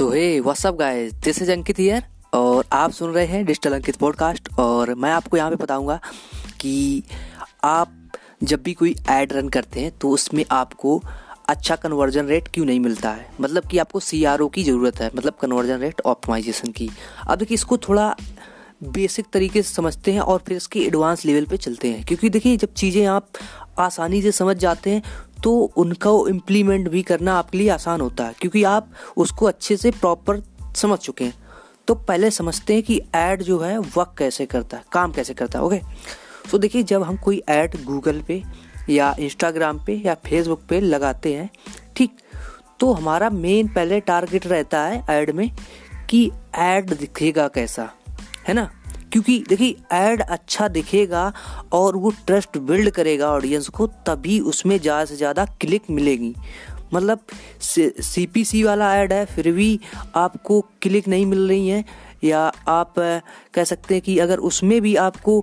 So hey what's up guys this is Ankit here और आप सुन रहे हैं डिजिटल अंकित पॉडकास्ट और मैं आपको यहाँ पे बताऊँगा कि आप जब भी कोई ऐड रन करते हैं तो उसमें आपको अच्छा कन्वर्जन रेट क्यों नहीं मिलता है? मतलब कि आपको सीआरओ की ज़रूरत है मतलब कन्वर्जन रेट ऑप्टिमाइजेशन की। अब देखिए, इसको थोड़ा बेसिक तरीके से समझते हैं, और फिर इसके एडवांस लेवल पे चलते हैं। क्योंकि देखिए, जब चीज़ें आप आसानी से समझ जाते हैं तो उनका इम्प्लीमेंट भी करना आपके लिए आसान होता है, क्योंकि आप उसको अच्छे से प्रॉपर समझ चुके हैं। तो पहले समझते हैं कि ऐड जो है वर्क कैसे करता है, काम कैसे करता है ओके तो देखिए, जब हम कोई ऐड गूगल पे या इंस्टाग्राम पे या फेसबुक पे लगाते हैं, ठीक तो हमारा मेन पहले टारगेट रहता है ऐड में कि ऐड दिखेगा कैसा, है ना? क्योंकि देखिए ऐड अच्छा दिखेगा और वो ट्रस्ट बिल्ड करेगा ऑडियंस को, तभी उसमें ज़्यादा से ज़्यादा क्लिक मिलेगी। मतलब सी पी सी वाला ऐड है, फिर भी आपको क्लिक नहीं मिल रही है, या आप कह सकते हैं कि अगर उसमें भी आपको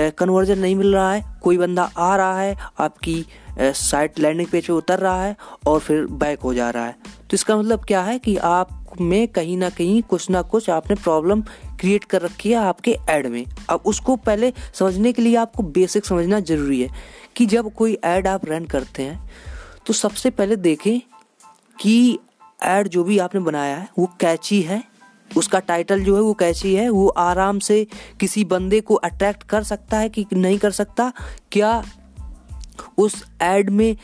कन्वर्जन नहीं मिल रहा है, कोई बंदा आ रहा है, आपकी साइट लैंडिंग पेज पे उतर रहा है और फिर बैक हो जा रहा है। तो इसका मतलब क्या है कि आप में कहीं ना कहीं कुछ ना कुछ आपने प्रॉब्लम क्रिएट कर रखी है आपके ऐड में। अब उसको पहले समझने के लिए आपको बेसिक समझना ज़रूरी है कि जब कोई ऐड आप रन करते हैं तो सबसे पहले देखें कि ऐड जो भी आपने बनाया है, वो कैची है। उसका टाइटल जो है वो कैसी है। वो आराम से किसी बंदे को अट्रैक्ट कर सकता है कि नहीं कर सकता। क्या उस एड में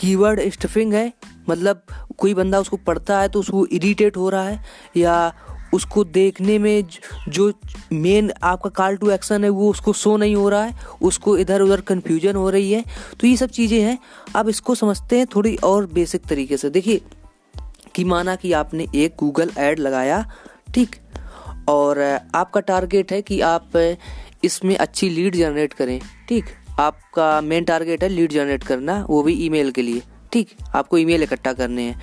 कीवर्ड स्टफिंग है। मतलब कोई बंदा उसको पढ़ता है तो उसको इरिटेट हो रहा है, या उसको देखने में जो मेन आपका कॉल टू एक्शन है, वो उसको शो नहीं हो रहा है, उसको इधर उधर कन्फ्यूज़न हो रही है। तो ये सब चीज़ें हैं। अब इसको समझते हैं थोड़ी और बेसिक तरीके से। देखिए, कि माना कि आपने एक गूगल ऐड लगाया, ठीक? और आपका टारगेट है कि आप इसमें अच्छी लीड जनरेट करें, ठीक? आपका मेन टारगेट है लीड जनरेट करना, वो भी ईमेल के लिए। ठीक? आपको ईमेल इकट्ठा करने हैं।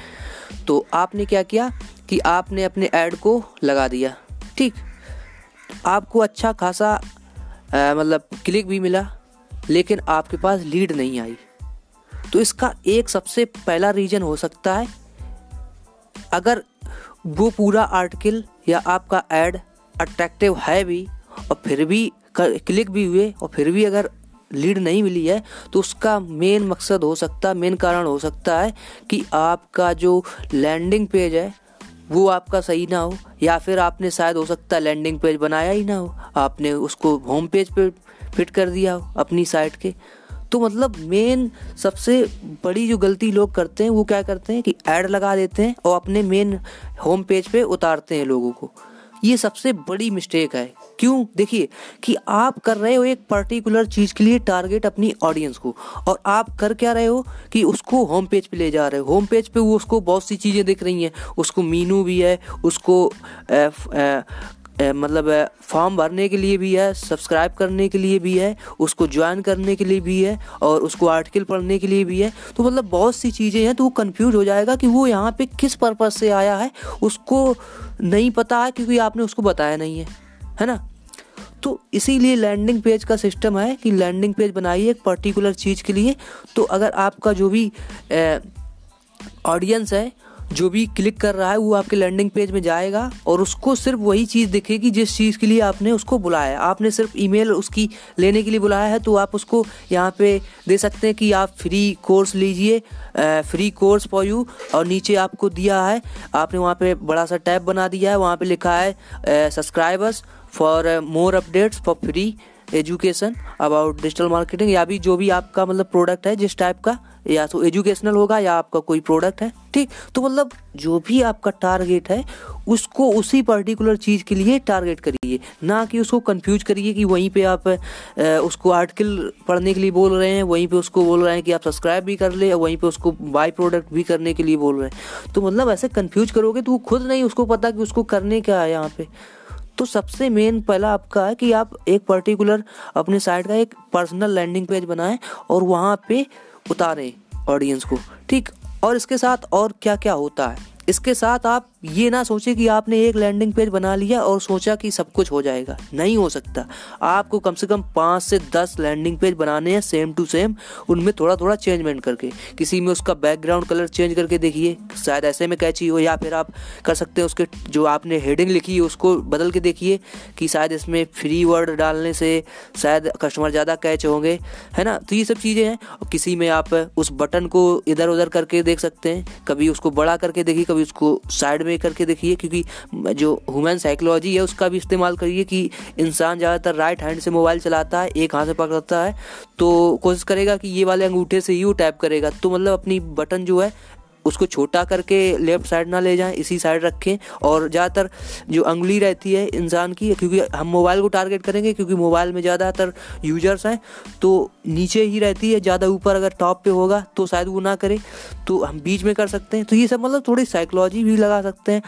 तो आपने क्या किया कि आपने अपने ऐड को लगा दिया। ठीक? आपको अच्छा खासा मतलब क्लिक भी मिला, लेकिन आपके पास लीड नहीं आई। तो इसका एक सबसे पहला रीजन हो सकता है, अगर वो पूरा आर्टिकल या आपका ऐड अट्रैक्टिव है भी, और फिर भी क्लिक भी हुए, और फिर भी अगर लीड नहीं मिली है तो उसका मेन मकसद हो सकता है मेन कारण हो सकता है कि आपका जो लैंडिंग पेज है, वो आपका सही ना हो, या फिर आपने शायद हो सकता है लैंडिंग पेज बनाया ही ना हो, आपने उसको होम पेज पे फिट कर दिया हो, अपनी साइट के। तो मतलब मेन सबसे बड़ी जो गलती लोग करते हैं, वो क्या करते हैं कि ऐड लगा देते हैं और अपने मेन होम पेज पे उतारते हैं लोगों को। ये सबसे बड़ी मिस्टेक है। क्यों? देखिए, कि आप कर रहे हो एक पर्टिकुलर चीज़ के लिए टारगेट अपनी ऑडियंस को। और आप कर क्या रहे हो? कि उसको होम पेज पे ले जा रहे हो। होम पेज पे वो उसको बहुत सी चीज़ें दिख रही हैं। उसको मीनू भी है, उसको मतलब फॉर्म भरने के लिए भी है, सब्सक्राइब करने के लिए भी है, उसको ज्वाइन करने के लिए भी है और उसको आर्टिकल पढ़ने के लिए भी है। तो मतलब बहुत सी चीज़ें हैं तो वो कन्फ्यूज़ हो जाएगा कि वो यहाँ पे किस पर्पज़ से आया है, उसको नहीं पता है क्योंकि आपने उसको बताया नहीं है है ना? तो इसीलिए लैंडिंग पेज का सिस्टम है कि लैंडिंग पेज बनाइए एक पर्टिकुलर चीज़ के लिए। तो अगर आपका जो भी ऑडियंस है जो भी क्लिक कर रहा है, वो आपके लैंडिंग पेज में जाएगा और उसको सिर्फ़ वही चीज़ दिखेगी जिस चीज़ के लिए आपने उसको बुलाया आपने सिर्फ़ ईमेल उसकी लेने के लिए बुलाया है तो आप उसको यहाँ पे दे सकते हैं कि आप फ्री कोर्स लीजिए फ्री कोर्स फॉर यू और नीचे आपको दिया है, आपने वहाँ पे बड़ा सा टैब बना दिया है, वहाँ पे लिखा है subscribers for more updates for free education about digital marketing या भी जो भी आपका मतलब प्रोडक्ट है जिस टाइप का, या तो एजुकेशनल होगा या आपका कोई प्रोडक्ट है, ठीक? तो मतलब जो भी आपका टारगेट है, उसको उसी पर्टिकुलर चीज़ के लिए टारगेट करिए। ना कि उसको कंफ्यूज करिए कि वहीं पे आप उसको आर्टिकल पढ़ने के लिए बोल रहे हैं, वहीं पे उसको बोल रहे हैं कि आप सब्सक्राइब भी कर ले और वहीं पे उसको बाय प्रोडक्ट भी करने के लिए बोल रहे हैं। तो मतलब ऐसे कंफ्यूज करोगे तो वो खुद नहीं, उसको पता कि उसको करने क्या है यहाँ पे। तो सबसे मेन पहला आपका है कि आप एक पर्टिकुलर अपने साइट का एक पर्सनल लैंडिंग पेज बनाएँ और वहाँ पे उतारें ऑडियंस को, ठीक? और इसके साथ और क्या क्या होता है? इसके साथ आप ये ना सोचे कि आपने एक लैंडिंग पेज बना लिया और सोचा कि सब कुछ हो जाएगा। नहीं हो सकता। आपको कम से कम पाँच से दस लैंडिंग पेज बनाने हैं सेम टू सेम उनमें थोड़ा थोड़ा चेंजमेंट करके। किसी में उसका बैकग्राउंड कलर चेंज करके देखिए। शायद ऐसे में कैची हो या फिर आप कर सकते हैं उसके जो आपने हेडिंग लिखी है, उसको बदल के देखिए कि शायद इसमें फ्री वर्ड डालने से शायद कस्टमर ज़्यादा कैच होंगे। है ना? तो ये सब चीज़ें हैं। और किसी में आप उस बटन को इधर उधर करके देख सकते हैं। कभी उसको बड़ा करके देखिए, कभी उसको साइड में करके देखिए, क्योंकि जो ह्यूमन साइकोलॉजी है, उसका भी इस्तेमाल करिए कि इंसान ज़्यादातर राइट हैंड से मोबाइल चलाता है, एक हाथ से पकड़ता है तो कोशिश करेगा कि ये वाले अंगूठे से ही वो टैप करेगा। तो मतलब अपनी बटन जो है उसको छोटा करके लेफ़्ट साइड ना ले जाएँ, इसी साइड रखें और ज़्यादातर जो उंगली रहती है इंसान की, क्योंकि हम मोबाइल को टारगेट करेंगे, क्योंकि मोबाइल में ज़्यादातर यूज़र्स हैं तो नीचे ही रहती है, ज़्यादा ऊपर अगर टॉप पे होगा तो शायद वो ना करें तो हम बीच में कर सकते हैं। तो ये सब मतलब थोड़ी साइकोलॉजी भी लगा सकते हैं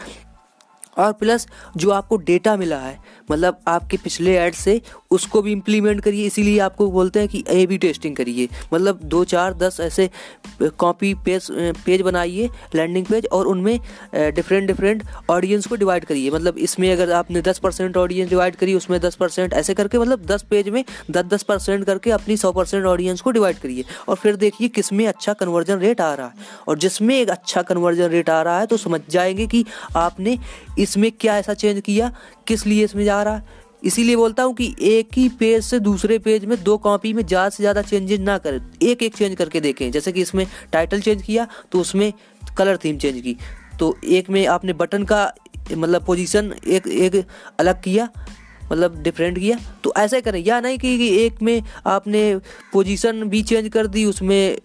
और प्लस जो आपको डेटा मिला है मतलब आपके पिछले ऐड से उसको भी इम्प्लीमेंट करिए, इसीलिए आपको बोलते हैं कि ए बी टेस्टिंग करिए। मतलब दो चार दस ऐसे कॉपी पेज पेज बनाइए लैंडिंग पेज और उनमें डिफरेंट डिफरेंट ऑडियंस को डिवाइड करिए। मतलब इसमें अगर आपने दस परसेंट ऑडियंस डिवाइड करी, उसमें दस परसेंट ऐसे करके मतलब दस पेज में दस दस परसेंट करके अपनी सौ परसेंट ऑडियंस को डिवाइड करिए। और फिर देखिए किसमें अच्छा कन्वर्जन रेट आ रहा है। और जिसमें एक अच्छा कन्वर्जन रेट आ रहा है तो समझ जाएँगे कि आपने इसमें क्या ऐसा चेंज किया? किस लिए इसमें जा रहा? है इसीलिए बोलता हूँ कि एक ही पेज से दूसरे पेज में दो कॉपी में ज़्यादा से ज़्यादा चेंजेज ना करें। एक एक चेंज करके देखें। जैसे कि इसमें टाइटल चेंज किया तो उसमें कलर थीम चेंज की। तो एक में आपने बटन का मतलब पोजीशन एक एक अलग किया। मतलब डिफरेंट किया तो ऐसा ही करें। या नहीं कि एक में आपने पोजीशन भी चेंज कर दी, उसमें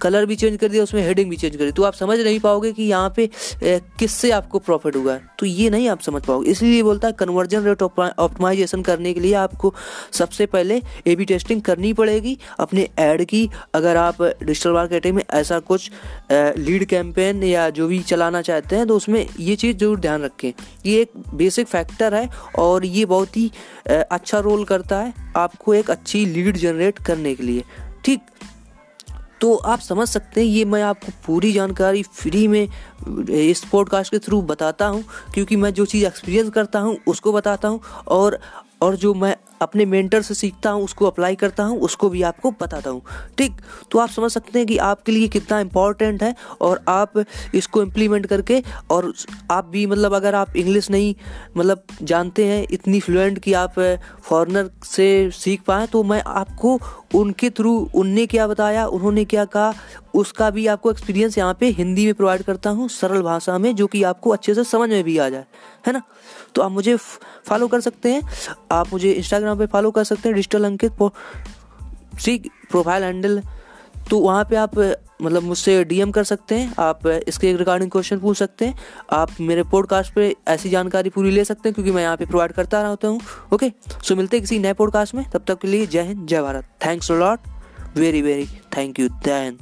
कलर भी चेंज कर दिया, उसमें हेडिंग भी चेंज कर दी। तो आप समझ नहीं पाओगे कि यहाँ पे किससे आपको प्रॉफिट हुआ है। तो ये नहीं आप समझ पाओगे। इसलिए बोलता है कन्वर्जन रेट ऑप्टिमाइजेशन करने के लिए आपको सबसे पहले ए बी टेस्टिंग करनी पड़ेगी, अपने ऐड की। अगर आप डिजिटल मार्केटिंग में ऐसा कुछ लीड कैंपेन या जो भी चलाना चाहते हैं तो उसमें ये चीज़ ज़रूर ध्यान रखें। ये एक बेसिक फैक्टर है और ये बहुत ही अच्छा रोल करता है आपको एक अच्छी लीड जनरेट करने के लिए। ठीक? तो आप समझ सकते हैं, ये मैं आपको पूरी जानकारी फ्री में इस पॉडकास्ट के थ्रू बताता हूँ, क्योंकि मैं जो चीज़ एक्सपीरियंस करता हूँ, उसको बताता हूँ और और जो मैं अपने मेंटर से सीखता हूँ, उसको अप्लाई करता हूँ, उसको भी आपको बताता हूँ। ठीक? तो आप समझ सकते हैं कि आपके लिए कितना इंपॉर्टेंट है और आप इसको इम्प्लीमेंट करके और आप भी मतलब अगर आप इंग्लिश नहीं मतलब जानते हैं, इतनी फ्लुएंट कि आप फॉरनर से सीख पाएँ तो मैं आपको उनके थ्रू उनने क्या बताया, उन्होंने क्या कहा, उसका भी आपको एक्सपीरियंस यहाँ पे हिंदी में प्रोवाइड करता हूँ, सरल भाषा में, जो कि आपको अच्छे से समझ में भी आ जाए। है ना? तो आप मुझे फॉलो कर सकते हैं। आप मुझे इंस्टाग्राम पे फॉलो कर सकते हैं डिजिटल अंकित सी प्रोफ़ाइल हैंडल तो वहाँ पे आप मतलब मुझसे डीएम कर सकते हैं, आप इसके रिगार्डिंग क्वेश्चन पूछ सकते हैं, आप मेरे पॉडकास्ट पे ऐसी जानकारी पूरी ले सकते हैं, क्योंकि मैं यहाँ पे प्रोवाइड करता रहता हूँ। ओके सो मिलते हैं किसी नए पॉडकास्ट में, तब तक के लिए जय हिंद, जय Bharat. Thanks lot very very thank you जय हिंद